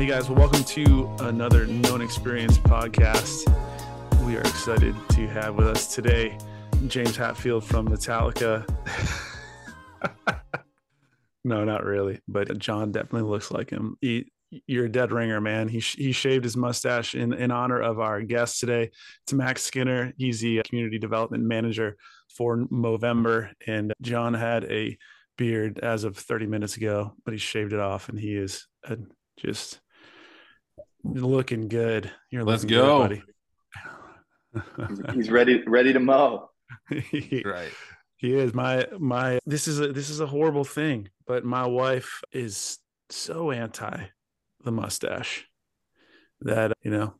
Hey guys, well, welcome to another Known Experience podcast. We are excited to have with us today James Hetfield from Metallica. no, not really, but John definitely looks like him. He, you're a dead ringer, man. He, he shaved his mustache in, in honor of our guest today. It's Max Skinner. He's the community development manager for Movember. And John had a beard as of 30 minutes ago, but he shaved it off and he is a, just looking good. You're Let's go. good, buddy. he's ready ready to mow. right. He is my my this is a this is a horrible thing, but my wife is so anti the mustache that you know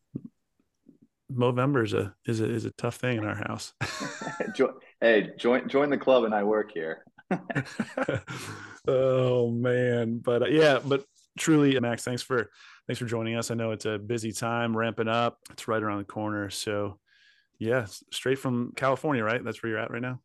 Movember is a is a is a tough thing in our house. hey, join join the club and I work here. oh man, but uh, yeah, but truly, Max, thanks for thanks for joining us. I know it's a busy time, ramping up. It's right around the corner, so yeah, straight from California, right? That's where you're at right now.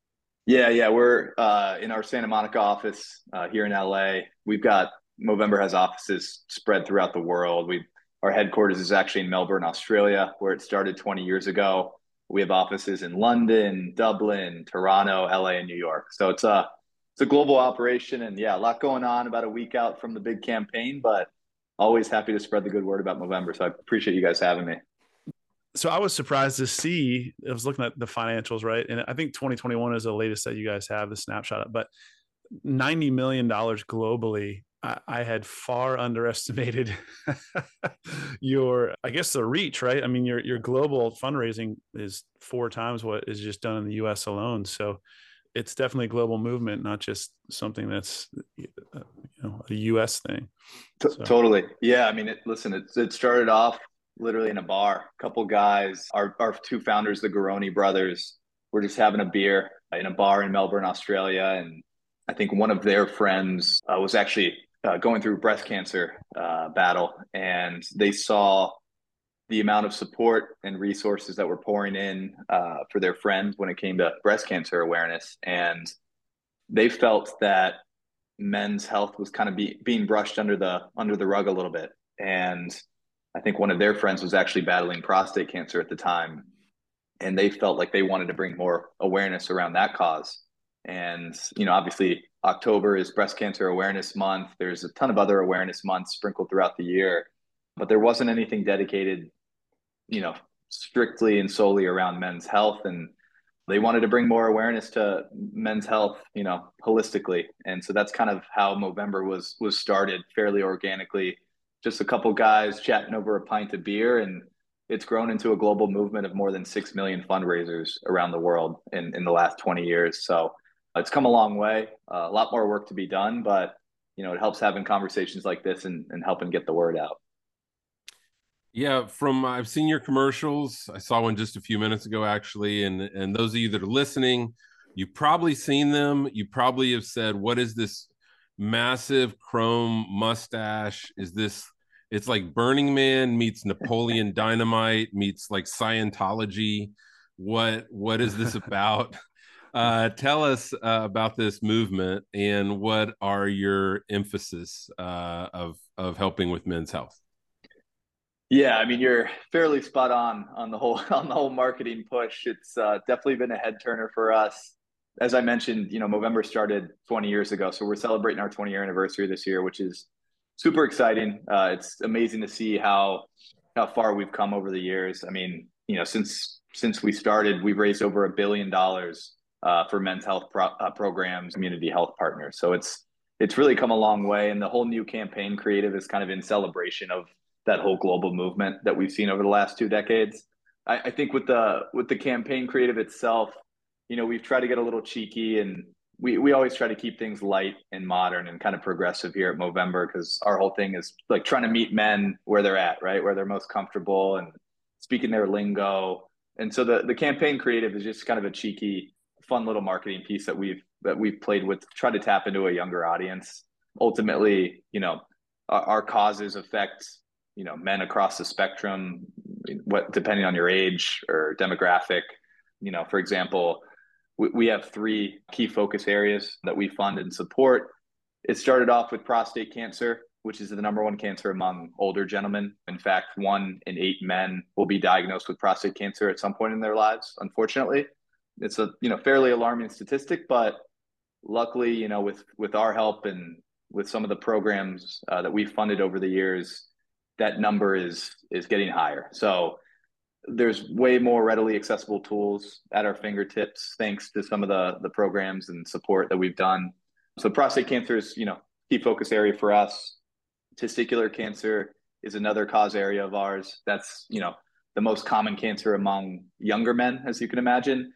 Yeah, yeah, we're uh, in our Santa Monica office uh, here in LA. We've got Movember has offices spread throughout the world. We our headquarters is actually in Melbourne, Australia, where it started 20 years ago. We have offices in London, Dublin, Toronto, LA, and New York. So it's a it's a global operation, and yeah, a lot going on. About a week out from the big campaign, but always happy to spread the good word about Movember. So I appreciate you guys having me. So I was surprised to see. I was looking at the financials, right, and I think 2021 is the latest that you guys have the snapshot. But 90 million dollars globally I, had far underestimated your, I guess, the reach, right? I mean, your your global fundraising is four times what is just done in the U.S. alone. So it's definitely a global movement, not just something that's you know a U.S. thing. So. Totally, yeah. I mean, it, listen, it, it started off literally in a bar. A couple guys, our our two founders, the Garone brothers, were just having a beer in a bar in Melbourne, Australia, and I think one of their friends uh, was actually uh, going through breast cancer uh, battle, and they saw the amount of support and resources that were pouring in uh, for their friends when it came to breast cancer awareness, and they felt that men's health was kind of be, being brushed under the under the rug a little bit, and I think one of their friends was actually battling prostate cancer at the time, and they felt like they wanted to bring more awareness around that cause. And you know, obviously, October is Breast Cancer Awareness Month. There's a ton of other awareness months sprinkled throughout the year, but there wasn't anything dedicated, you know, strictly and solely around men's health. And they wanted to bring more awareness to men's health, you know, holistically. And so that's kind of how Movember was was started fairly organically. Just a couple guys chatting over a pint of beer and it's grown into a global movement of more than 6 million fundraisers around the world in, in the last 20 years. So it's come a long way. Uh, a lot more work to be done, but you know, it helps having conversations like this and, and helping get the word out. Yeah, from I've seen your commercials. I saw one just a few minutes ago, actually, and and those of you that are listening, you've probably seen them. You probably have said, "What is this massive chrome mustache? Is this?" It's like Burning Man meets Napoleon Dynamite meets like Scientology. What what is this about? Uh, tell us uh, about this movement and what are your emphasis uh, of of helping with men's health. Yeah, I mean you're fairly spot on on the whole on the whole marketing push. It's uh, definitely been a head turner for us. As I mentioned, you know, Movember started 20 years ago, so we're celebrating our 20 year anniversary this year, which is super exciting. Uh, it's amazing to see how how far we've come over the years. I mean, you know, since since we started, we've raised over a billion dollars uh, for men's health pro- uh, programs, community health partners. So it's it's really come a long way, and the whole new campaign creative is kind of in celebration of that whole global movement that we've seen over the last two decades. I, I think with the with the campaign creative itself, you know, we've tried to get a little cheeky and we, we always try to keep things light and modern and kind of progressive here at Movember because our whole thing is like trying to meet men where they're at, right? Where they're most comfortable and speaking their lingo. And so the, the campaign creative is just kind of a cheeky fun little marketing piece that we've that we've played with try to tap into a younger audience ultimately you know our, our causes affect you know men across the spectrum what depending on your age or demographic you know for example we, we have three key focus areas that we fund and support it started off with prostate cancer which is the number one cancer among older gentlemen. In fact, one in eight men will be diagnosed with prostate cancer at some point in their lives. Unfortunately, it's a you know fairly alarming statistic, but luckily, you know, with with our help and with some of the programs uh, that we've funded over the years, that number is is getting higher. So there's way more readily accessible tools at our fingertips thanks to some of the the programs and support that we've done. So prostate cancer is, you know, key focus area for us. Testicular cancer is another cause area of ours. That's, you know, the most common cancer among younger men, as you can imagine.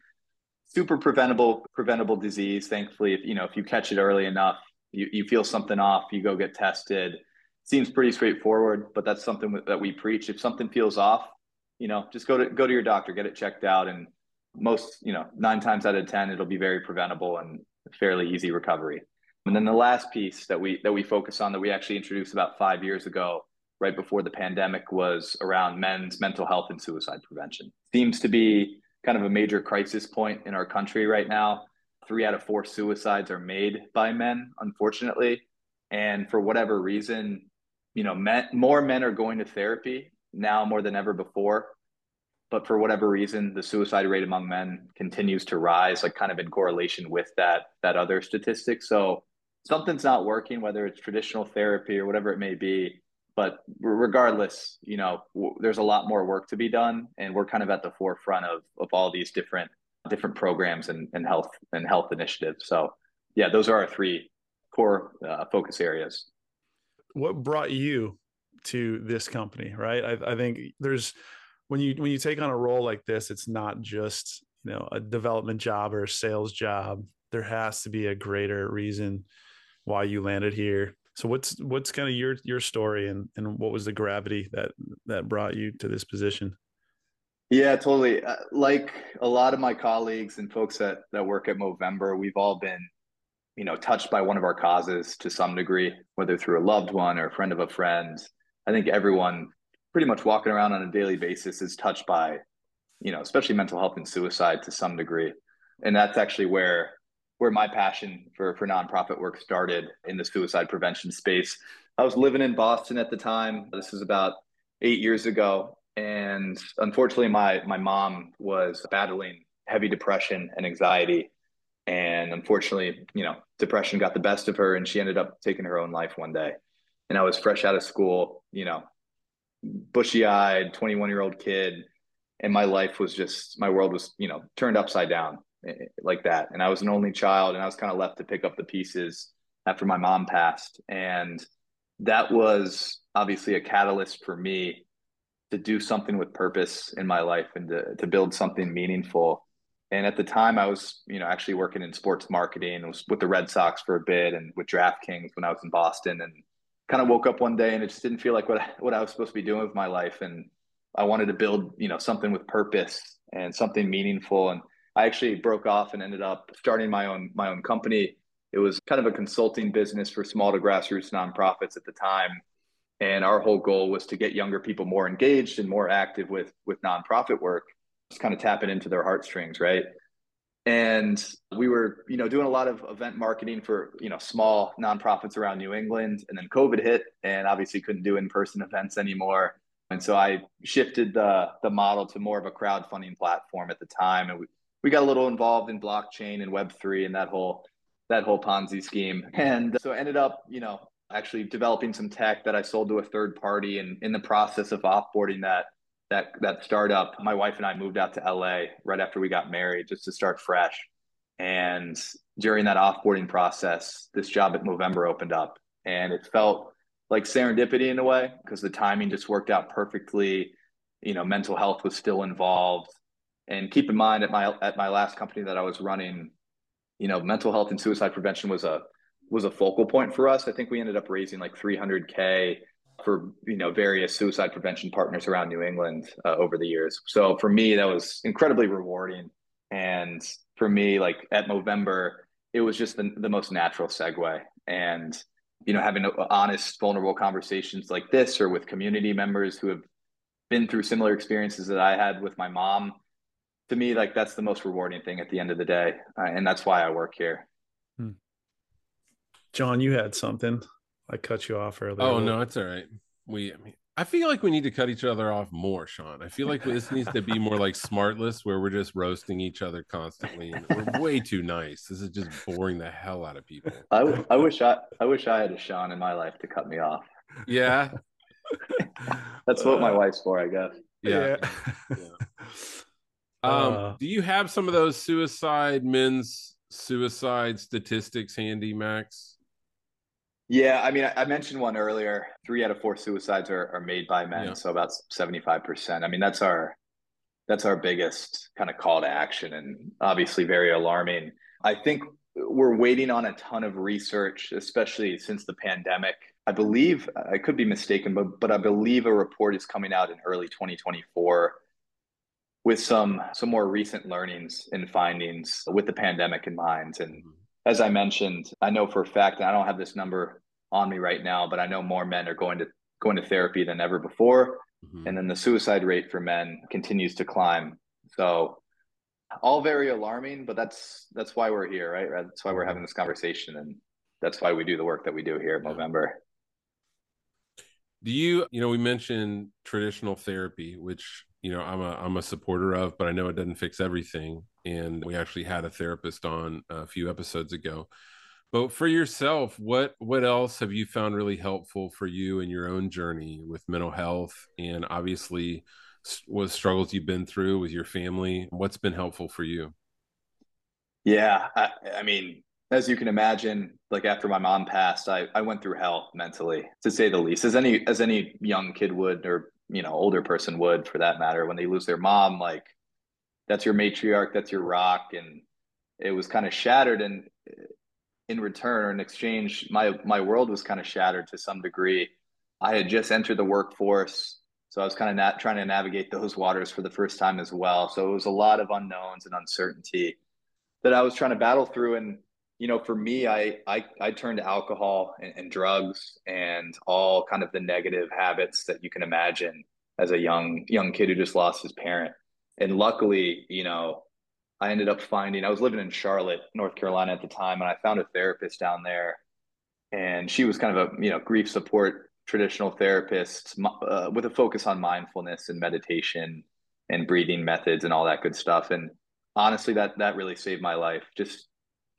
Super preventable, preventable disease. Thankfully, if you know, if you catch it early enough, you, you feel something off, you go get tested. Seems pretty straightforward, but that's something that we preach. If something feels off, you know, just go to go to your doctor, get it checked out, and most, you know, nine times out of ten, it'll be very preventable and fairly easy recovery. And then the last piece that we that we focus on that we actually introduced about five years ago, right before the pandemic, was around men's mental health and suicide prevention. Seems to be kind of a major crisis point in our country right now three out of four suicides are made by men, unfortunately. And for whatever reason, you know, men, more men are going to therapy now more than ever before. But for whatever reason, the suicide rate among men continues to rise, like kind of in correlation with that that other statistic. So something's not working, whether it's traditional therapy or whatever it may be. But regardless, you know, w- there's a lot more work to be done, and we're kind of at the forefront of of all these different different programs and, and health and health initiatives. So yeah, those are our three core uh, focus areas. What brought you to this company, right? I, I think there's when you when you take on a role like this, it's not just you know a development job or a sales job. There has to be a greater reason why you landed here. So what's what's kind of your your story and and what was the gravity that that brought you to this position? Yeah, totally. Uh, like a lot of my colleagues and folks that that work at Movember, we've all been, you know, touched by one of our causes to some degree, whether through a loved one or a friend of a friend. I think everyone pretty much walking around on a daily basis is touched by, you know, especially mental health and suicide to some degree. And that's actually where where my passion for for nonprofit work started in the suicide prevention space. I was living in Boston at the time. This is about 8 years ago and unfortunately my my mom was battling heavy depression and anxiety and unfortunately you know depression got the best of her and she ended up taking her own life one day. And i was fresh out of school you know bushy eyed 21 year old kid and my life was just my world was you know turned upside down eh, eh, like that. And i was an only child and i was kind of left to pick up the pieces after my mom passed. And that was obviously a catalyst for me to do something with purpose in my life and to, to build something meaningful. And at the time, I was, you know, actually working in sports marketing. Was with the Red Sox for a bit and with DraftKings when I was in Boston. And kind of woke up one day and it just didn't feel like what what I was supposed to be doing with my life. And I wanted to build, you know, something with purpose and something meaningful. And I actually broke off and ended up starting my own my own company. It was kind of a consulting business for small to grassroots nonprofits at the time and our whole goal was to get younger people more engaged and more active with with nonprofit work just kind of tapping into their heartstrings right? And we were you know doing a lot of event marketing for you know small nonprofits around new england and then covid hit and obviously couldn't do in-person events anymore. And so i shifted the the model to more of a crowdfunding platform at the time and we, we got a little involved in blockchain and web3 and that whole that whole ponzi scheme. And so ended up you know actually developing some tech that I sold to a third party. And in the process of offboarding that that that startup, my wife and I moved out to LA right after we got married just to start fresh. And during that offboarding process, this job at Movember opened up, and it felt like serendipity in a way because the timing just worked out perfectly. You know, mental health was still involved. And keep in mind, at my at my last company that I was running, you know, mental health and suicide prevention was a was a focal point for us. I think we ended up raising like 300k for you know various suicide prevention partners around New England uh, over the years. So for me, that was incredibly rewarding. And for me, like at Movember, it was just the, the most natural segue. And you know, having honest, vulnerable conversations like this, or with community members who have been through similar experiences that I had with my mom, to me, like that's the most rewarding thing at the end of the day, uh, and that's why I work here. John, you had something. I cut you off earlier. Oh no, it's all right. We, I mean, I feel like we need to cut each other off more, Sean. I feel like this needs to be more like Smartless, where we're just roasting each other constantly. And we're way too nice. This is just boring the hell out of people. I, I wish I I wish I had a Sean in my life to cut me off. Yeah, That's what my wife's for, I guess. yeah. yeah. Um, Uh, do you have some of those suicide men's suicide statistics handy, Max? Yeah, I mean, I, I mentioned one earlier. Three out of four suicides are, are made by men, Yeah. so about seventy five percent. I mean, that's our that's our biggest kind of call to action, and obviously very alarming. I think we're waiting on a ton of research, especially since the pandemic. I believe I could be mistaken, but but I believe a report is coming out in early 2024 with some some more recent learnings and findings with the pandemic in mind. And mm-hmm. As I mentioned, I know for a fact, and I don't have this number on me right now, but I know more men are going to going to therapy than ever before. Mhm. And then the suicide rate for men continues to climb. So all very alarming, but that's that's why we're here, right? That's why we're having this conversation and that's why we do the work that we do here at Movember. Do you, you know, we mentioned traditional therapy, which you know I'm a I'm a supporter of, but I know it doesn't fix everything. And we actually had a therapist on a few episodes ago. But for yourself, what what else have you found really helpful for you in your own journey with mental health and obviously what struggles you've been through with your family? What's been helpful for you? Yeah, I, I mean, as you can imagine, like after my mom passed, I, I went through hell mentally, to say the least, as any as any young kid would, or you know, older person would, for that matter. When they lose their mom, like that's your matriarch, that's your rock, and it was kind of shattered. And in return or in exchange, my my world was kind of shattered to some degree. I had just entered the workforce, so I was kind of not trying to navigate those waters for the first time as well. So it was a lot of unknowns and uncertainty that I was trying to battle through. And you know, for me, I I, I turned to alcohol and, and drugs and all kind of the negative habits that you can imagine as a young young kid who just lost his parent. And luckily, you know, I ended up finding I was living in Charlotte, North Carolina at the time, and I found a therapist down there, and she was kind of a you know grief support traditional therapist uh, with a focus on mindfulness and meditation and breathing methods and all that good stuff. And honestly, that that really saved my life. Just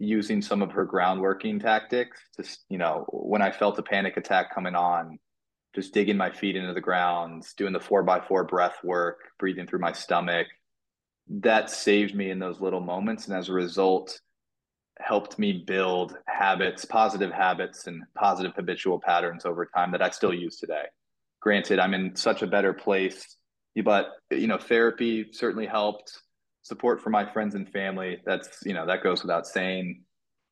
using some of her groundworking tactics. Just you know, when I felt a panic attack coming on, just digging my feet into the ground, doing the four by four breath work, breathing through my stomach. That saved me in those little moments, and as a result, helped me build habits, positive habits, and positive habitual patterns over time that I still use today. Granted, I'm in such a better place, but you know, therapy certainly helped. Support for my friends and family, that's you know, that goes without saying.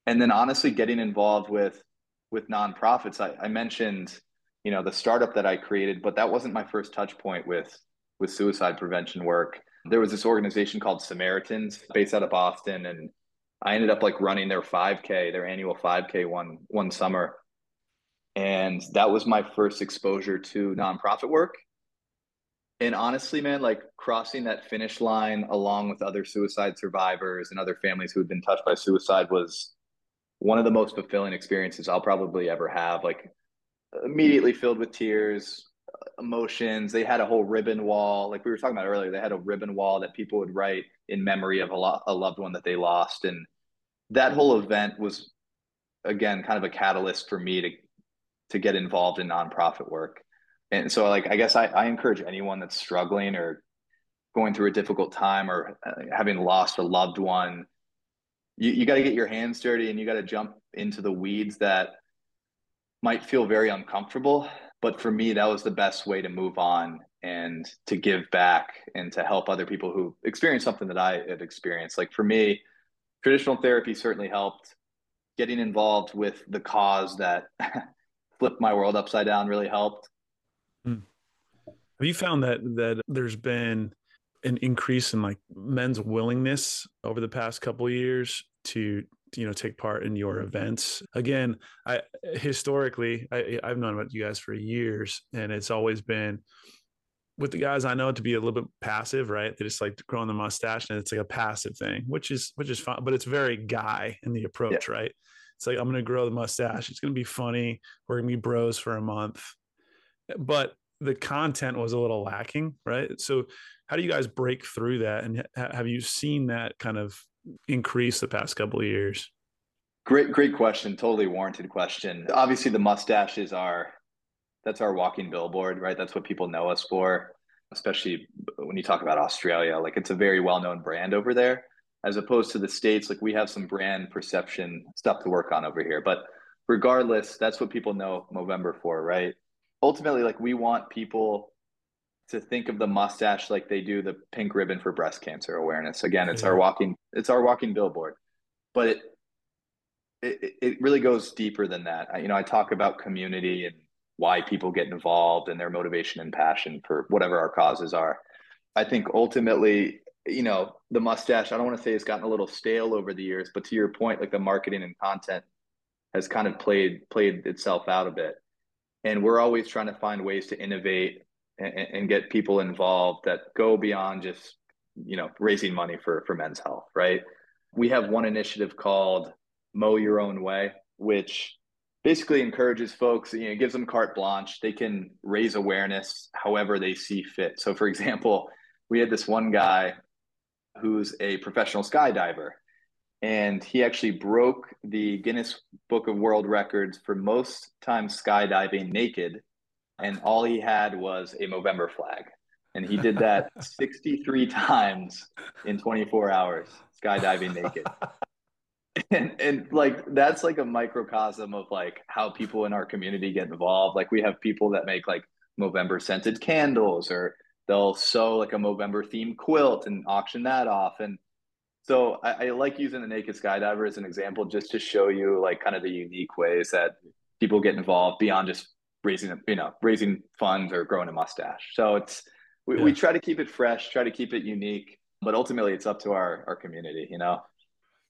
And then honestly, getting involved with with nonprofits. I, I mentioned, you know, the startup that I created, but that wasn't my first touch point with with suicide prevention work. There was this organization called Samaritans based out of Boston, and I ended up like running their 5K, their annual 5K one one summer. And that was my first exposure to nonprofit work. And honestly, man, like crossing that finish line along with other suicide survivors and other families who had been touched by suicide was one of the most fulfilling experiences I'll probably ever have. Like immediately filled with tears, emotions. They had a whole ribbon wall, like we were talking about earlier. They had a ribbon wall that people would write in memory of a, lo- a loved one that they lost, and that whole event was, again, kind of a catalyst for me to to get involved in nonprofit work. And so, like, I guess I, I encourage anyone that's struggling or going through a difficult time or uh, having lost a loved one, you, you got to get your hands dirty and you got to jump into the weeds that might feel very uncomfortable. But for me, that was the best way to move on and to give back and to help other people who experience something that I had experienced. Like for me, traditional therapy certainly helped. Getting involved with the cause that flipped my world upside down really helped. Hmm. Have you found that that there's been an increase in like men's willingness over the past couple of years to you know take part in your events again i historically I, i've known about you guys for years and it's always been with the guys i know to be a little bit passive right they just like growing the mustache and it's like a passive thing which is which is fine but it's very guy in the approach right It's like I'm gonna grow the mustache. It's gonna be funny. We're gonna be bros for a month. But the content was a little lacking, right? So how do you guys break through that? And have you seen that kind of increase the past couple of years? Great, great question. Totally warranted question. Obviously, the mustache is our that's our walking billboard, right? That's what people know us for, especially when you talk about Australia. Like it's a very well-known brand over there, as opposed to the states. Like we have some brand perception stuff to work on over here. But regardless, that's what people know Movember for, right? Ultimately, like we want people to think of the mustache like they do the pink ribbon for breast cancer awareness. Again, it's yeah. our walking it's our walking billboard. But it, it it really goes deeper than that. I, you know, I talk about community and why people get involved and their motivation and passion for whatever our causes are. I think ultimately, you know, the mustache, I don't want to say it's gotten a little stale over the years, but to your point, like the marketing and content has kind of played played itself out a bit. And we're always trying to find ways to innovate and, and get people involved that go beyond just, you know, raising money for for men's health, right? We have one initiative called Mo Your Own Way, which basically encourages folks, you know, gives them carte blanche. They can raise awareness however they see fit. So, for example, we had this one guy who's a professional skydiver, and he actually broke the Guinness Book of World Records for most time skydiving naked. And all he had was a Movember flag. And he did that 63 times in 24 hours, skydiving naked. and and like that's like a microcosm of like how people in our community get involved like we have people that make like movember scented candles or they'll sew like a movember themed quilt and auction that off and so I, I like using the naked skydiver as an example just to show you like kind of the unique ways that people get involved beyond just raising you know raising funds or growing a mustache so it's we, yeah. we try to keep it fresh try to keep it unique but ultimately it's up to our our community you know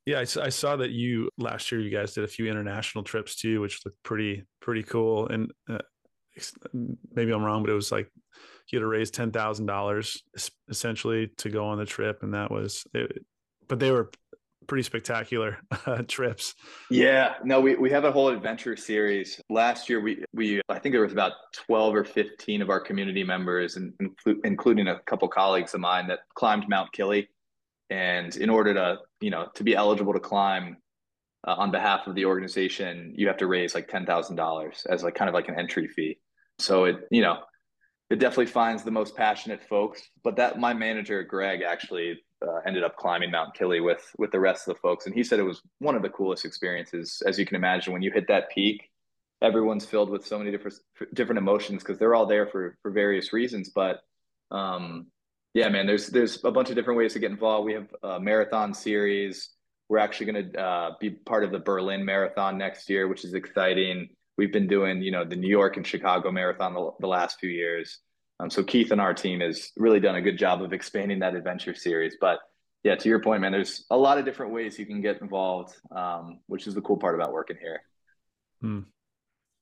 yeah, I, I, saw that you last year you guys did a few international trips too, which looked pretty pretty cool. And uh, maybe I'm wrong, but it was like you had to raise ten thousand dollars essentially to go on the trip, and that was it. But they were pretty spectacular uh, trips. Yeah, no, we, we have a whole adventure series. Last year, we we I think there was about twelve or fifteen of our community members, and including a couple colleagues of mine that climbed Mount Kili and in order to you know to be eligible to climb uh, on behalf of the organization you have to raise like $10000 as like kind of like an entry fee so it you know it definitely finds the most passionate folks but that my manager greg actually uh, ended up climbing mount kili with with the rest of the folks and he said it was one of the coolest experiences as you can imagine when you hit that peak everyone's filled with so many different different emotions because they're all there for for various reasons but um yeah, man. There's there's a bunch of different ways to get involved. We have a marathon series. We're actually going to uh, be part of the Berlin Marathon next year, which is exciting. We've been doing, you know, the New York and Chicago Marathon the, the last few years. Um, so Keith and our team has really done a good job of expanding that adventure series. But yeah, to your point, man, there's a lot of different ways you can get involved, um, which is the cool part about working here. Hmm.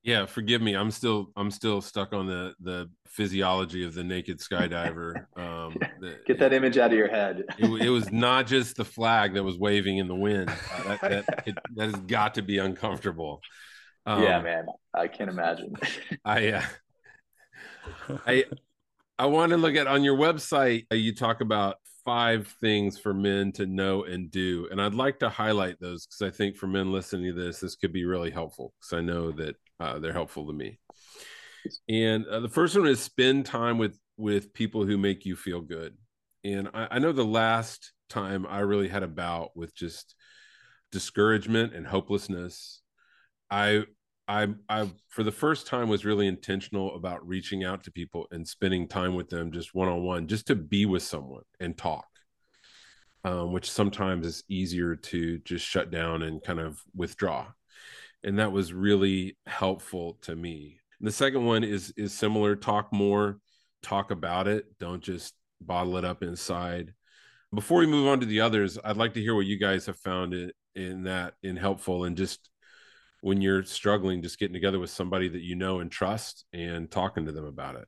Yeah, forgive me. I'm still I'm still stuck on the the physiology of the naked skydiver. Um, the, Get that it, image out of your head. it, it, was not just the flag that was waving in the wind. Uh, that that, it, that, has got to be uncomfortable. Um, yeah, man. I can't imagine. I uh, I I want to look at on your website. Uh, you talk about five things for men to know and do, and I'd like to highlight those because I think for men listening to this, this could be really helpful. Because I know that uh, they're helpful to me. And uh, the first one is spend time with with people who make you feel good. And I, I know the last time I really had a bout with just discouragement and hopelessness, I I I for the first time was really intentional about reaching out to people and spending time with them just one on one, just to be with someone and talk. Um, which sometimes is easier to just shut down and kind of withdraw and that was really helpful to me. And the second one is is similar. Talk more, talk about it. Don't just bottle it up inside. Before we move on to the others, I'd like to hear what you guys have found in, in that in helpful and just when you're struggling, just getting together with somebody that you know and trust and talking to them about it.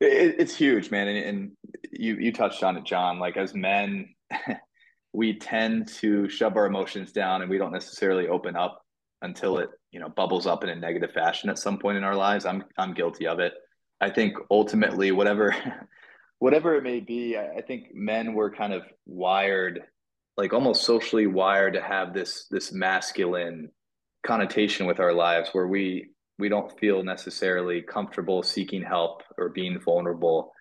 it it's huge, man, and, and you you touched on it, John. Like as men, we tend to shove our emotions down and we don't necessarily open up until it you know bubbles up in a negative fashion at some point in our lives i'm i'm guilty of it i think ultimately whatever whatever it may be I, I think men were kind of wired like almost socially wired to have this this masculine connotation with our lives where we we don't feel necessarily comfortable seeking help or being vulnerable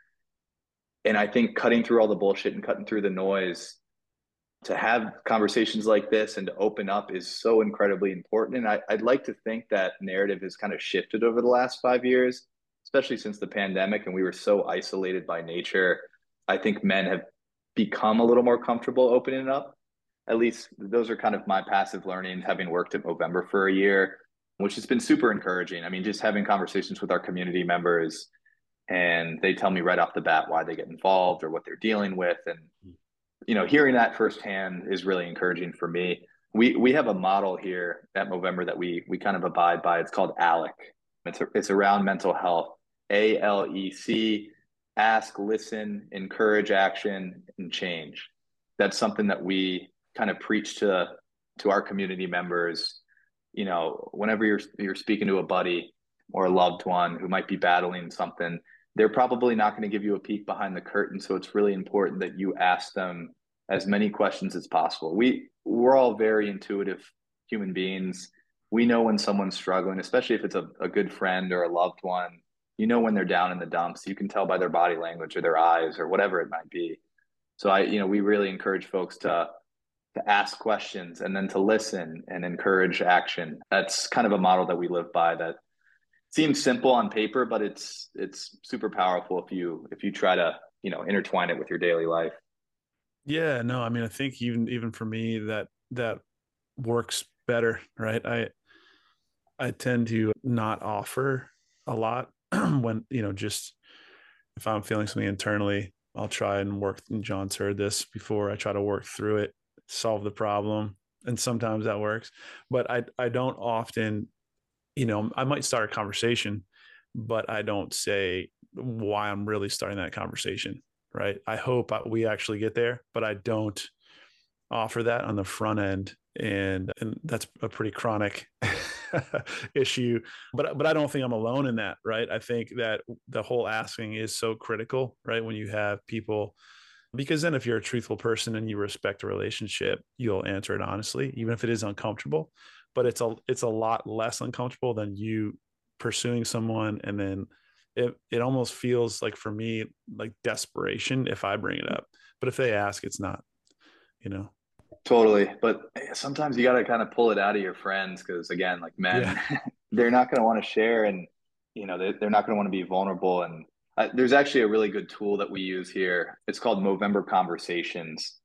and i think cutting through all the bullshit and cutting through the noise to have conversations like this and to open up is so incredibly important. And I, i'd like to think that narrative has kind of shifted over the last five years, especially since the pandemic and we were so isolated by nature. I think men have become a little more comfortable opening up. At least those are kind of my passive learnings, having worked at Movember for a year, which has been super encouraging. I mean, just having conversations with our community members and they tell me right off the bat why they get involved or what they're dealing with. And you know, hearing that firsthand is really encouraging for me. We we have a model here at Movember that we we kind of abide by. It's called ALEC. It's a, it's around mental health. A L E C. Ask, listen, encourage action, and change. That's something that we kind of preach to to our community members. You know, whenever you're you're speaking to a buddy or a loved one who might be battling something, they're probably not going to give you a peek behind the curtain. So it's really important that you ask them as many questions as possible. We we're all very intuitive human beings. We know when someone's struggling, especially if it's a, a good friend or a loved one. You know when they're down in the dumps. You can tell by their body language or their eyes or whatever it might be. So I, you know, we really encourage folks to to ask questions and then to listen and encourage action. That's kind of a model that we live by that seems simple on paper, but it's it's super powerful if you if you try to you know intertwine it with your daily life. Yeah, no, I mean, I think even even for me that that works better, right? I I tend to not offer a lot when you know just if I'm feeling something internally, I'll try and work. And John's heard this before. I try to work through it, solve the problem, and sometimes that works. But I I don't often you know, I might start a conversation, but I don't say why I'm really starting that conversation. Right. I hope we actually get there, but I don't offer that on the front end. And, and that's a pretty chronic issue, but, but I don't think I'm alone in that. Right. I think that the whole asking is so critical, right? When you have people, because then if you're a truthful person and you respect a relationship, you'll answer it honestly, even if it is uncomfortable but it's a it's a lot less uncomfortable than you pursuing someone and then it it almost feels like for me like desperation if I bring it up. But if they ask, it's not, you know. Totally. But sometimes you got to kind of pull it out of your friends because again, like men, yeah. they're not going to want to share and you know, they, they're not going to want to be vulnerable and uh, there's actually a really good tool that we use here. It's called Movember Conversations.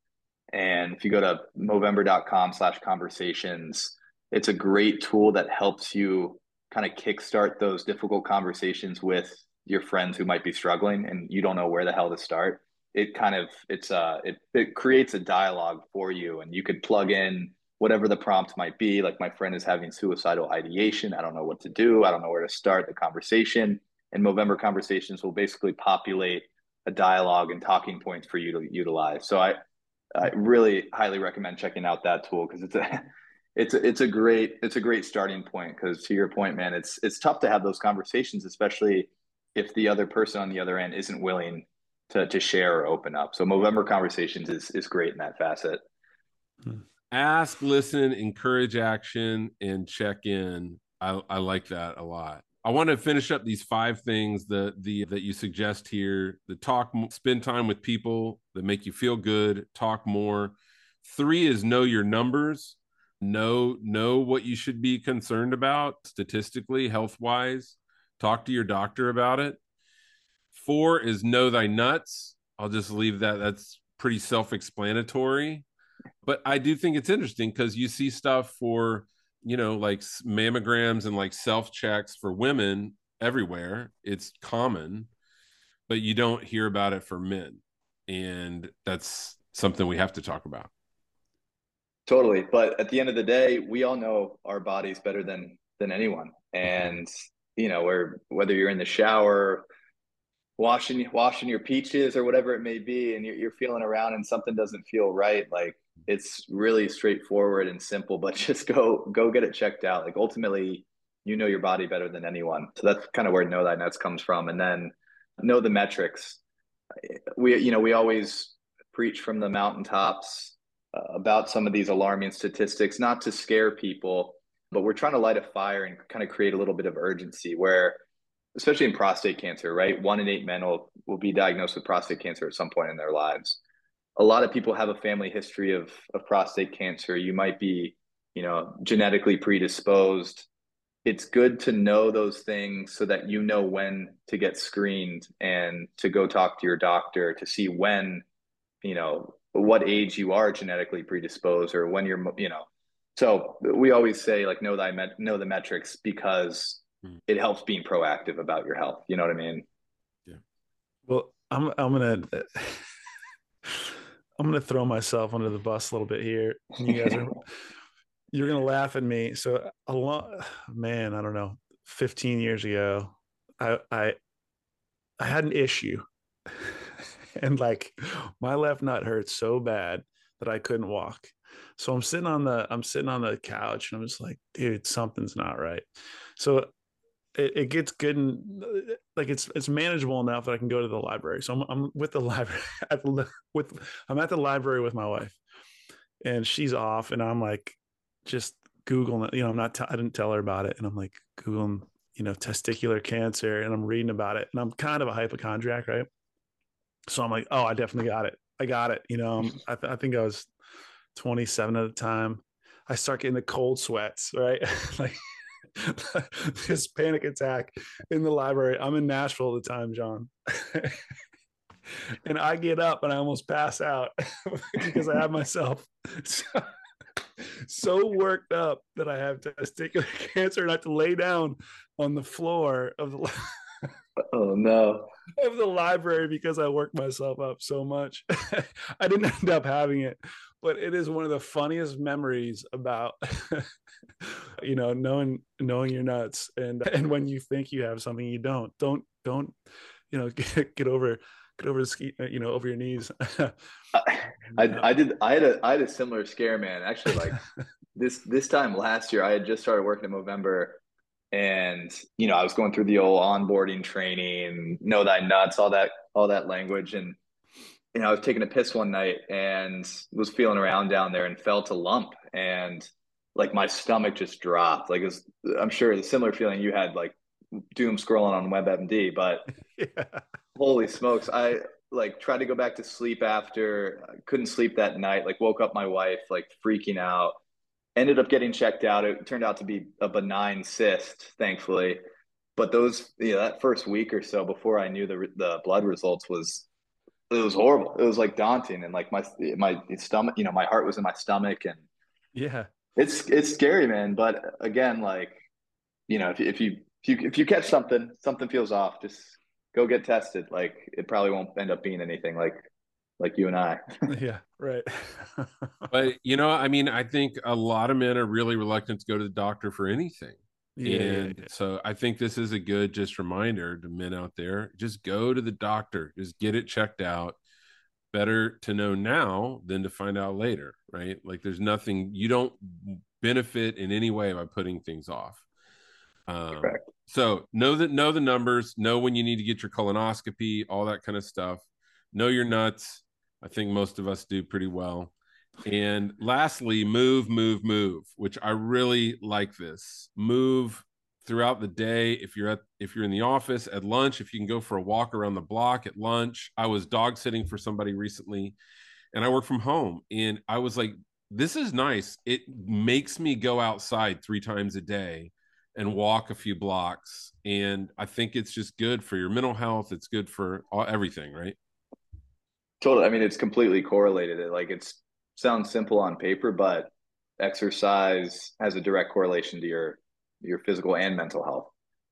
And if you go to movember.com slash conversations, it's a great tool that helps you kind of kickstart those difficult conversations with your friends who might be struggling and you don't know where the hell to start it kind of it's uh it, it creates a dialogue for you and you could plug in whatever the prompt might be. Like my friend is having suicidal ideation. I don't know what to do. I don't know where to start the conversation. And movember conversations will basically populate a dialogue and talking points for you to utilize. So i i really highly recommend checking out that tool because it's a it's a, it's a great it's a great starting point because to your point, man, it's it's tough to have those conversations, especially if the other person on the other end isn't willing to to share or open up. So Movember conversations is is great in that facet. Hmm. Ask, listen, encourage action, and check in. I, I like that a lot. I want to finish up these five things that the that you suggest here. The talk, spend time with people that make you feel good. Talk more. Three is know your numbers know know what you should be concerned about statistically health wise talk to your doctor about it four is know thy nuts. I'll just leave that. That's pretty self-explanatory. But i do think it's interesting because you see stuff for you know like mammograms and like self checks for women everywhere. It's common but you don't hear about it for men. And that's something we have to talk about. Totally. But at the end of the day, we all know our bodies better than than anyone. Mm-hmm. And you know, where whether you're in the shower, washing washing your peaches or whatever it may be, and you're, you're feeling around and something doesn't feel right, like it's really straightforward and simple, but just go go get it checked out. Like ultimately, you know your body better than anyone. So that's kind of where know thy nuts comes from. And then know the metrics. We you know we always preach from the mountaintops uh, about some of these alarming statistics, not to scare people, but we're trying to light a fire and kind of create a little bit of urgency where especially in prostate cancer, right? One in eight men will, will be diagnosed with prostate cancer at some point in their lives. A lot of people have a family history of, of prostate cancer. You might be, you know, genetically predisposed. It's good to know those things so that you know when to get screened and to go talk to your doctor to see when, you know, what age you are genetically predisposed or when you're, you know. So we always say like know thy met, know the metrics because. It helps being proactive about your health. You know what I mean? Yeah. Well, I'm I'm gonna I'm gonna throw myself under the bus a little bit here. You guys are you're gonna laugh at me. So a lot, man, I don't know. 15 years ago, I I I had an issue, and like my left nut hurt so bad that I couldn't walk. So I'm sitting on the I'm sitting on the couch and I'm just like, dude, something's not right. So it, it, gets good and like it's it's manageable enough that I can go to the library. So I'm I'm with the library at the, with I'm at the library with my wife, and she's off, and I'm like just googling. You know, I'm not t- I didn't tell her about it, and I'm like googling you know testicular cancer, and I'm reading about it, and I'm kind of a hypochondriac, right? So I'm like, oh, I definitely got it. I got it. You know, I, th- I think I was 27 at the time. I start getting the cold sweats, right? like this panic attack in the library. I'm in Nashville at the time, John. and I get up and I almost pass out because I have myself so, so, worked up that I have testicular cancer and I have to lay down on the floor of the oh no of the library because I worked myself up so much. I didn't end up having it, but it is one of the funniest memories about you know knowing knowing your nuts and and when you think you have something you don't. Don't don't you know get, get over get over the ski uh, you know over your knees. I, I did i had a i had a similar scare man. Actually like this this time last year i had just started working in Movember and you know i was going through the old onboarding training know thy nuts all that all that language. And you know i was taking a piss one night and was feeling around down there and felt a lump and like my stomach just dropped like it was i'm sure the similar feeling you had like doom scrolling on webmd but yeah. holy smokes i like tried to go back to sleep after couldn't sleep that night like woke up my wife like freaking out ended up getting checked out. It turned out to be a benign cyst, thankfully. But those, you know, that first week or so before I knew the the blood results was, it was horrible. It was like daunting, and like my my stomach, you know, my heart was in my stomach, and yeah, it's it's scary, man. But again, like, you know, if if you if you if you catch something, something feels off, just go get tested. Like, it probably won't end up being anything. Like like you and I. yeah, right. but you know, I mean, I think a lot of men are really reluctant to go to the doctor for anything. Yeah, and yeah, so I think this is a good just reminder to men out there, just go to the doctor, just get it checked out. Better to know now than to find out later, right? Like there's nothing you don't benefit in any way by putting things off. Um, so know that know the numbers, know when you need to get your colonoscopy, all that kind of stuff. Know your nuts I think most of us do pretty well. And lastly, move, move, move, which I really like this. Move throughout the day. If you're at if you're in the office at lunch, if you can go for a walk around the block at lunch. I was dog sitting for somebody recently and I work from home and I was like this is nice. It makes me go outside 3 times a day and walk a few blocks and I think it's just good for your mental health, it's good for all, everything, right? Totally. I mean, it's completely correlated. Like it's sounds simple on paper, but exercise has a direct correlation to your your physical and mental health.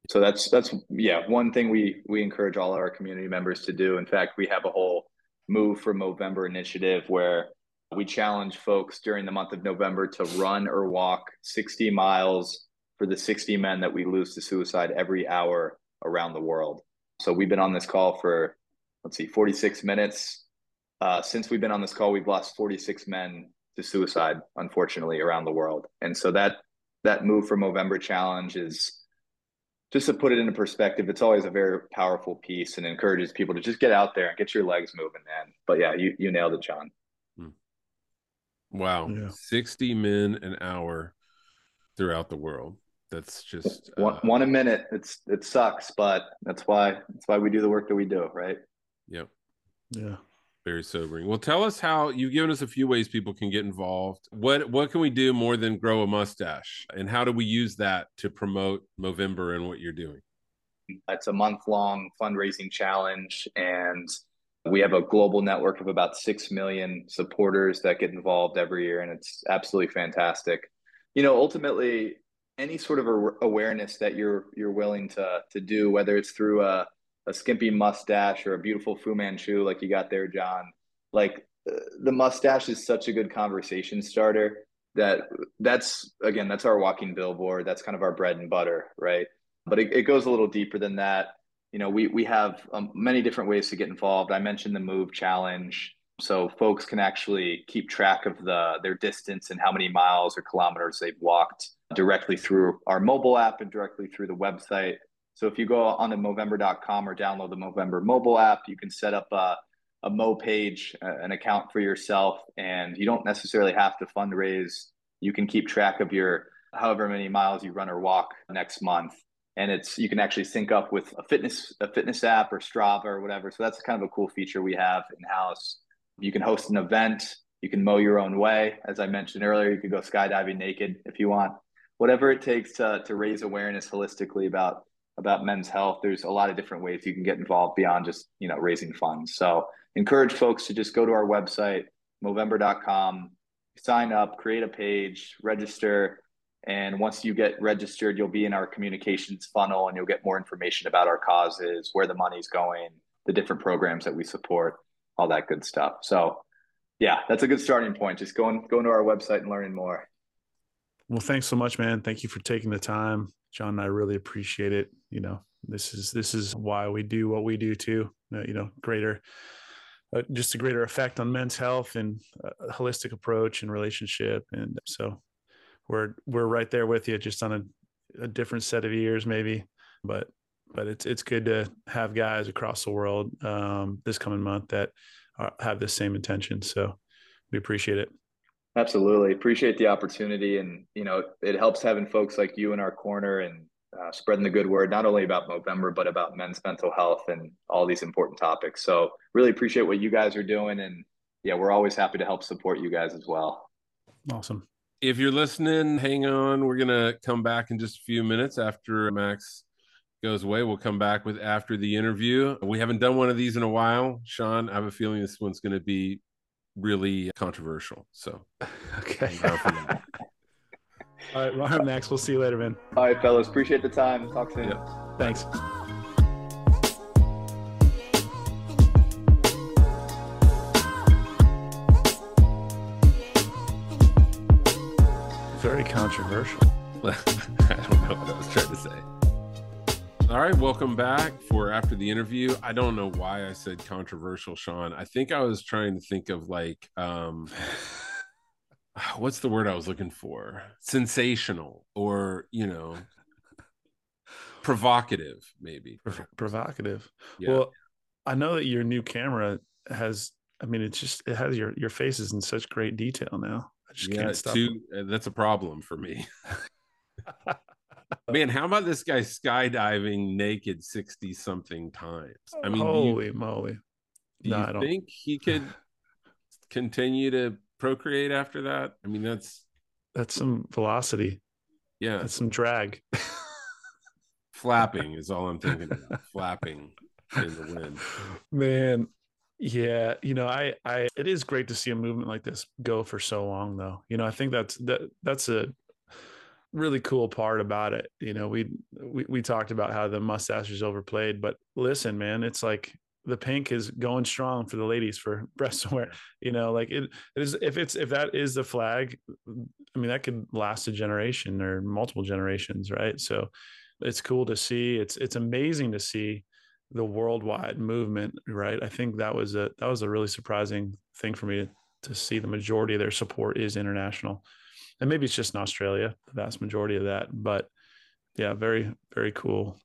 So that's that's yeah, one thing we we encourage all of our community members to do. In fact, we have a whole move for Movember initiative where we challenge folks during the month of November to run or walk 60 miles for the 60 men that we lose to suicide every hour around the world. So we've been on this call for let's see 46 minutes uh, since we've been on this call, we've lost 46 men to suicide, unfortunately, around the world. And so that that move for Movember Challenge is just to put it into perspective, it's always a very powerful piece and encourages people to just get out there and get your legs moving, man. But yeah, you you nailed it, John. Hmm. Wow. Yeah. 60 men an hour throughout the world. That's just uh, one, one a minute. It's it sucks, but that's why that's why we do the work that we do, right? Yep. Yeah. Very sobering. Well, tell us how you've given us a few ways people can get involved. What what can we do more than grow a mustache, and how do we use that to promote Movember and what you're doing? It's a month long fundraising challenge, and we have a global network of about six million supporters that get involved every year, and it's absolutely fantastic. You know, ultimately, any sort of awareness that you're you're willing to to do, whether it's through a a skimpy mustache or a beautiful Fu Manchu like you got there, John. Like uh, the mustache is such a good conversation starter that that's again that's our walking billboard. That's kind of our bread and butter, right? But it, it goes a little deeper than that. You know, we we have um, many different ways to get involved. I mentioned the Move Challenge, so folks can actually keep track of the their distance and how many miles or kilometers they've walked directly through our mobile app and directly through the website. So if you go on to Movember.com or download the Movember mobile app, you can set up a, a Mo page, uh, an account for yourself, and you don't necessarily have to fundraise. You can keep track of your however many miles you run or walk next month. And it's you can actually sync up with a fitness a fitness app or Strava or whatever. So that's kind of a cool feature we have in house. You can host an event. You can Mo Your Own Way. As I mentioned earlier, you could go skydiving naked if you want. Whatever it takes to, to raise awareness holistically about about men's health. There's a lot of different ways you can get involved beyond just, you know, raising funds. So encourage folks to just go to our website, Movember.com, sign up, create a page, register. And once you get registered, you'll be in our communications funnel and you'll get more information about our causes, where the money's going, the different programs that we support, all that good stuff. So yeah, that's a good starting point. Just going going to our website and learning more. Well, thanks so much, man. Thank you for taking the time. John and I really appreciate it. You know, this is this is why we do what we do too. Uh, you know, greater, uh, just a greater effect on men's health and a holistic approach and relationship. And so, we're we're right there with you, just on a, a different set of ears, maybe. But but it's it's good to have guys across the world um, this coming month that are, have the same intention. So we appreciate it. Absolutely. Appreciate the opportunity. And, you know, it helps having folks like you in our corner and uh, spreading the good word, not only about Movember, but about men's mental health and all these important topics. So, really appreciate what you guys are doing. And yeah, we're always happy to help support you guys as well. Awesome. If you're listening, hang on. We're going to come back in just a few minutes after Max goes away. We'll come back with after the interview. We haven't done one of these in a while. Sean, I have a feeling this one's going to be really controversial. So, okay. All right, Ron Max. We'll see you later, man. All right, fellas. Appreciate the time. Talk soon. Yep. Thanks. Very controversial. I don't know what I was trying to say. All right, welcome back for after the interview. I don't know why I said controversial, Sean. I think I was trying to think of like um what's the word I was looking for? Sensational or, you know, provocative maybe. provocative. Yeah. Well, I know that your new camera has I mean it's just it has your your faces in such great detail now. I just yeah, can't stop. Too, that's a problem for me. Man, how about this guy skydiving naked 60 something times? I mean, holy you, moly. Do no, you I don't think he could continue to procreate after that? I mean, that's that's some velocity. Yeah. That's some drag. Flapping is all I'm thinking about. Flapping in the wind. Man, yeah, you know, I, I, it is great to see a movement like this go for so long, though. You know, I think that's that that's a really cool part about it. You know, we, we we talked about how the mustache is overplayed, but listen, man, it's like the pink is going strong for the ladies for breast wear. You know, like it, it is if it's if that is the flag, I mean that could last a generation or multiple generations, right? So it's cool to see. It's it's amazing to see the worldwide movement, right? I think that was a that was a really surprising thing for me to, to see the majority of their support is international, and maybe it's just in Australia, the vast majority of that. But yeah, very very cool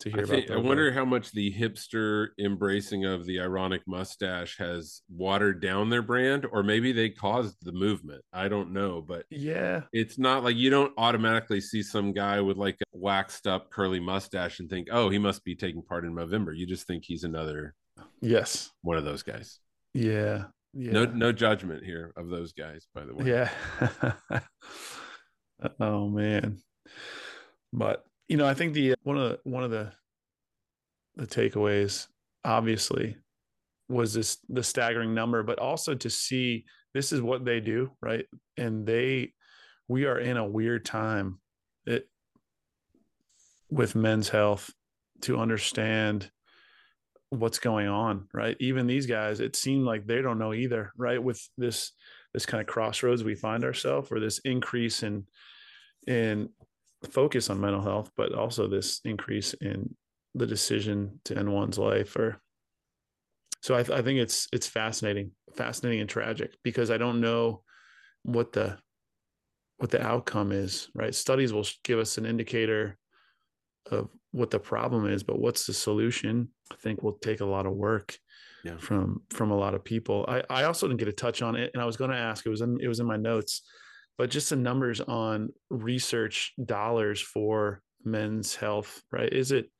to hear I, think, about. I wonder how much the hipster embracing of the ironic mustache has watered down their brand, or maybe they caused the movement. I don't know, but yeah, it's not like you don't automatically see some guy with like a waxed up curly mustache and think, oh, he must be taking part in Movember. You just think he's another, yes, one of those guys. Yeah. Yeah. No, no judgment here of those guys, by the way. Yeah. oh man. But you know, I think the one of the one of the the takeaways obviously was this the staggering number, but also to see this is what they do, right? And they we are in a weird time it, with men's health to understand what's going on, right? Even these guys, it seemed like they don't know either, right? With this this kind of crossroads we find ourselves, or this increase in in focus on mental health, but also this increase in the decision to end one's life. Or so I, th- I think it's it's fascinating, fascinating and tragic because I don't know what the what the outcome is. Right? Studies will give us an indicator of what the problem is, but what's the solution? I think will take a lot of work yeah. from from a lot of people. I, I also didn't get a touch on it, and I was going to ask. It was in it was in my notes but just the numbers on research dollars for men's health, right? Is it,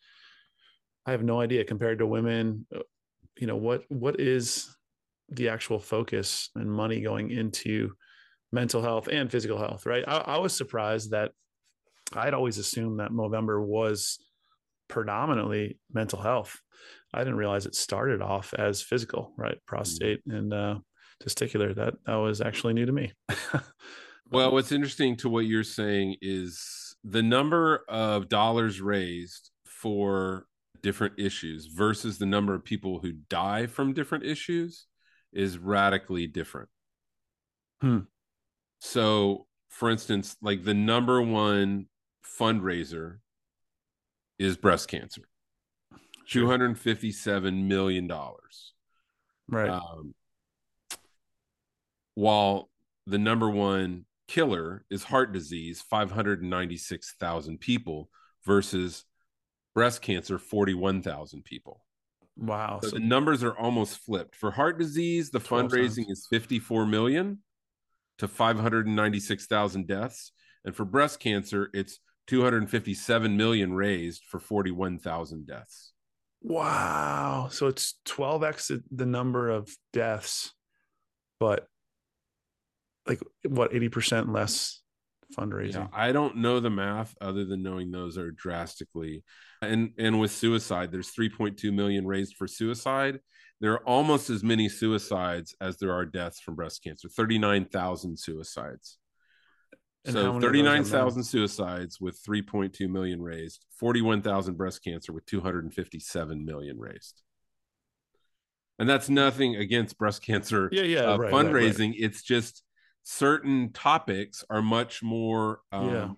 I have no idea compared to women, uh, you know, what, what is the actual focus and money going into mental health and physical health, right? I, I was surprised that I'd always assumed that Movember was predominantly mental health. I didn't realize it started off as physical, right? Mm-hmm. Prostate and uh, testicular. That that was actually new to me. Well, what's interesting to what you're saying is the number of dollars raised for different issues versus the number of people who die from different issues is radically different. Hmm. So, for instance, like the number one fundraiser is breast cancer, $257 million. Right. Um, while the number one killer is heart disease, 596,000 people versus breast cancer, 41,000 people. Wow. So, so, the numbers are almost flipped. For heart disease, the fundraising is 54 million to 596,000 deaths. And for breast cancer, it's 257 million raised for 41,000 deaths. Wow. So it's 12x the number of deaths, but like what 80% less fundraising. Yeah, I don't know the math other than knowing those are drastically and and with suicide there's 3.2 million raised for suicide. There are almost as many suicides as there are deaths from breast cancer. 39,000 suicides. And so 39,000 suicides with 3.2 million raised, 41,000 breast cancer with 257 million raised. And that's nothing against breast cancer yeah, yeah, uh, right, fundraising. Right, right. It's just certain topics are much more um, yeah.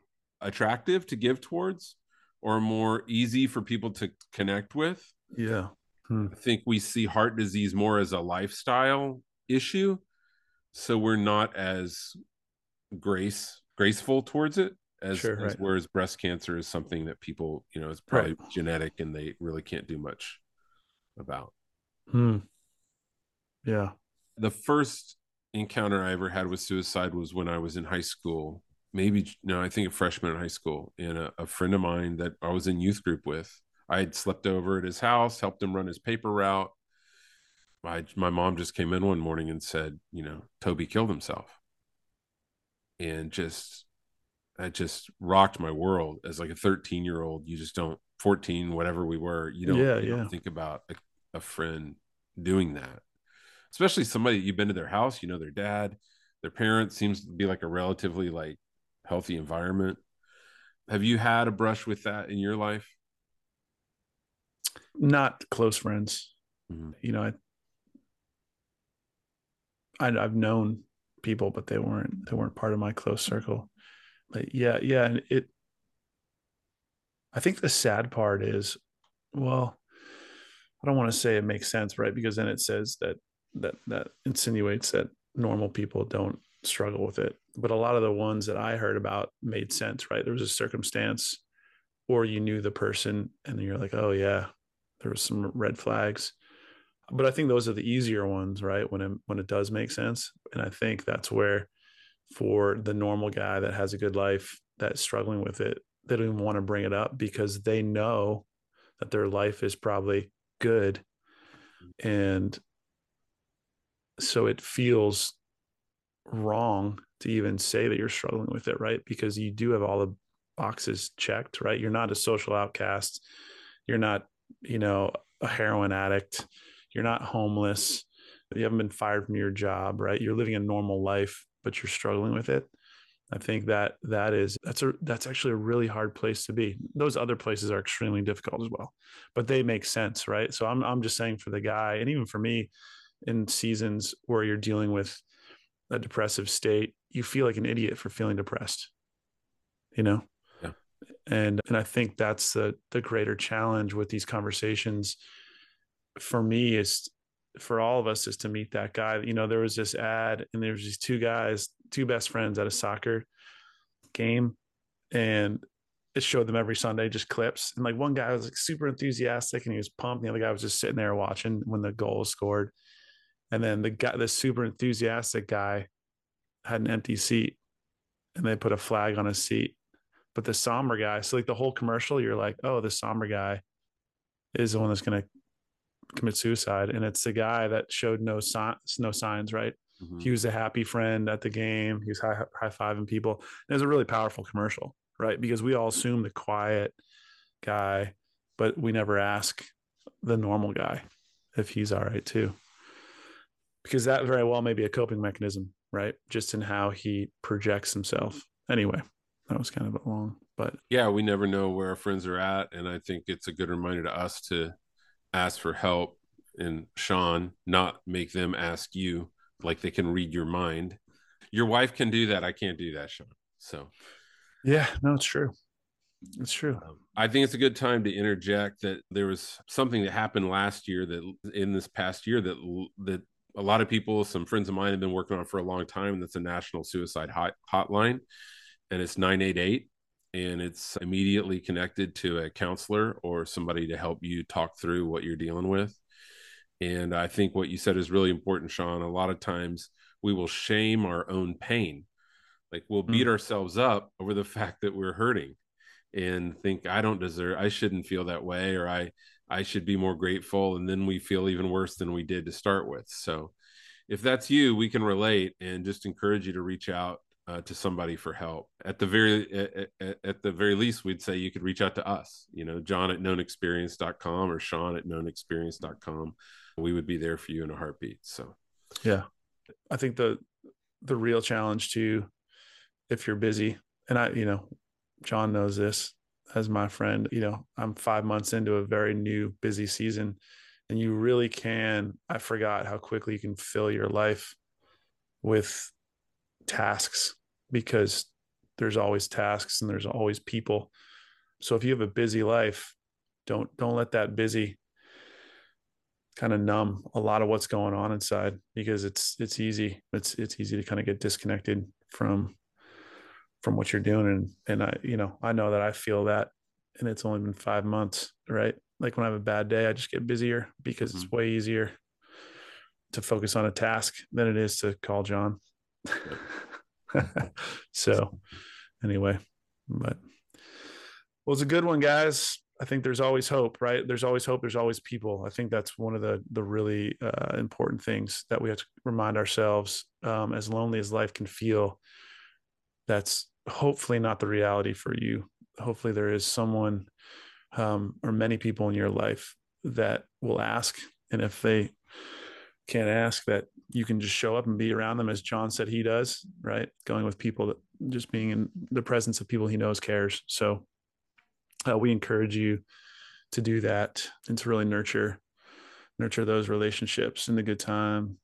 attractive to give towards or more easy for people to connect with. Yeah. Hmm. I think we see heart disease more as a lifestyle issue. So we're not as grace graceful towards it as, sure, as right. whereas breast cancer is something that people, you know, is probably right. genetic and they really can't do much about. Hmm. Yeah. The first encounter I ever had with suicide was when I was in high school. Maybe no, I think a freshman in high school, and a, a friend of mine that I was in youth group with. I had slept over at his house, helped him run his paper route. My my mom just came in one morning and said, you know, Toby killed himself, and just that just rocked my world as like a 13 year old. You just don't 14, whatever we were, you don't, yeah, you yeah. don't think about a, a friend doing that especially somebody you've been to their house, you know their dad, their parents seems to be like a relatively like healthy environment. Have you had a brush with that in your life? Not close friends. Mm-hmm. You know, I, I I've known people, but they weren't they weren't part of my close circle. But yeah, yeah, and it. I think the sad part is, well, I don't want to say it makes sense, right? Because then it says that that that insinuates that normal people don't struggle with it. But a lot of the ones that I heard about made sense, right? There was a circumstance or you knew the person and then you're like, oh yeah, there was some red flags. But I think those are the easier ones, right? When it when it does make sense. And I think that's where for the normal guy that has a good life that's struggling with it, they don't even want to bring it up because they know that their life is probably good. And so it feels wrong to even say that you're struggling with it, right? Because you do have all the boxes checked, right? You're not a social outcast. You're not, you know, a heroin addict. You're not homeless. You haven't been fired from your job, right? You're living a normal life, but you're struggling with it. I think that that is that's a that's actually a really hard place to be. Those other places are extremely difficult as well, but they make sense, right? So I'm I'm just saying for the guy, and even for me, in seasons where you're dealing with a depressive state, you feel like an idiot for feeling depressed. You know, yeah. and and I think that's the the greater challenge with these conversations. For me, is for all of us is to meet that guy. You know, there was this ad, and there was these two guys, two best friends at a soccer game, and it showed them every Sunday, just clips. And like one guy was like super enthusiastic and he was pumped. The other guy was just sitting there watching when the goal was scored. And then the guy, the super enthusiastic guy, had an empty seat, and they put a flag on his seat. But the somber guy, so like the whole commercial, you're like, oh, the somber guy is the one that's going to commit suicide, and it's the guy that showed no signs, no signs, right? Mm-hmm. He was a happy friend at the game. He was high high fiving people. And it was a really powerful commercial, right? Because we all assume the quiet guy, but we never ask the normal guy if he's all right too because that very well may be a coping mechanism, right? Just in how he projects himself. Anyway, that was kind of a long, but yeah, we never know where our friends are at, and I think it's a good reminder to us to ask for help and Sean, not make them ask you like they can read your mind. Your wife can do that. I can't do that, Sean. So, yeah, no, it's true. It's true. Um, I think it's a good time to interject that there was something that happened last year that in this past year that that a lot of people, some friends of mine have been working on for a long time. That's a national suicide hot, hotline, and it's 988. And it's immediately connected to a counselor or somebody to help you talk through what you're dealing with. And I think what you said is really important, Sean. A lot of times we will shame our own pain. Like we'll beat mm. ourselves up over the fact that we're hurting and think, I don't deserve, I shouldn't feel that way, or I, I should be more grateful. And then we feel even worse than we did to start with. So if that's you, we can relate and just encourage you to reach out uh, to somebody for help. At the very at, at, the very least, we'd say you could reach out to us. You know, John at knownexperience.com or Sean at knownexperience.com. We would be there for you in a heartbeat. So, yeah, I think the the real challenge too, if you're busy, and I, you know, John knows this as my friend, you know, I'm five months into a very new busy season and you really can. I forgot how quickly you can fill your life with tasks because there's always tasks and there's always people. So if you have a busy life, don't don't let that busy kind of numb a lot of what's going on inside because it's it's easy. It's it's easy to kind of get disconnected from from what you're doing and and I you know I know that I feel that and it's only been 5 months right like when I have a bad day I just get busier because mm-hmm. it's way easier to focus on a task than it is to call John so anyway but well it's a good one guys I think there's always hope, right? There's always hope. There's always people. I think that's one of the the really uh, important things that we have to remind ourselves. Um, as lonely as life can feel, that's hopefully not the reality for you. Hopefully, there is someone um, or many people in your life that will ask. And if they can't ask, that you can just show up and be around them as John said he does, right? Going with people that just being in the presence of people he knows cares. So uh, we encourage you to do that and to really nurture nurture those relationships in the good time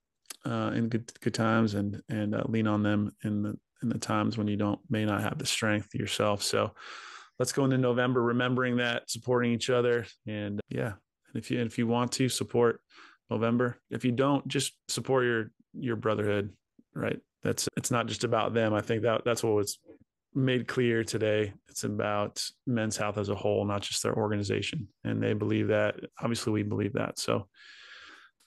uh, in good good times and and uh, lean on them in the in the times when you don't may not have the strength yourself. So let's go into November remembering that, supporting each other, and yeah. And if you and if you want to support Movember, if you don't, just support your your brotherhood. right? That's it's not just about them. I think that that's what was made clear today. It's about men's health as a whole, not just their organization. And they believe that. Obviously, we believe that. So,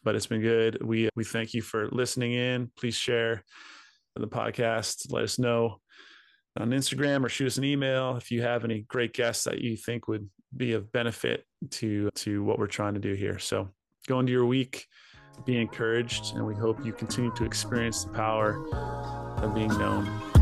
but it's been good. We we thank you for listening in. Please share the podcast. Let us know on Instagram or shoot us an email if you have any great guests that you think would be of benefit to to what we're trying to do here. So go into your week, be encouraged, and we hope you continue to experience the power of being known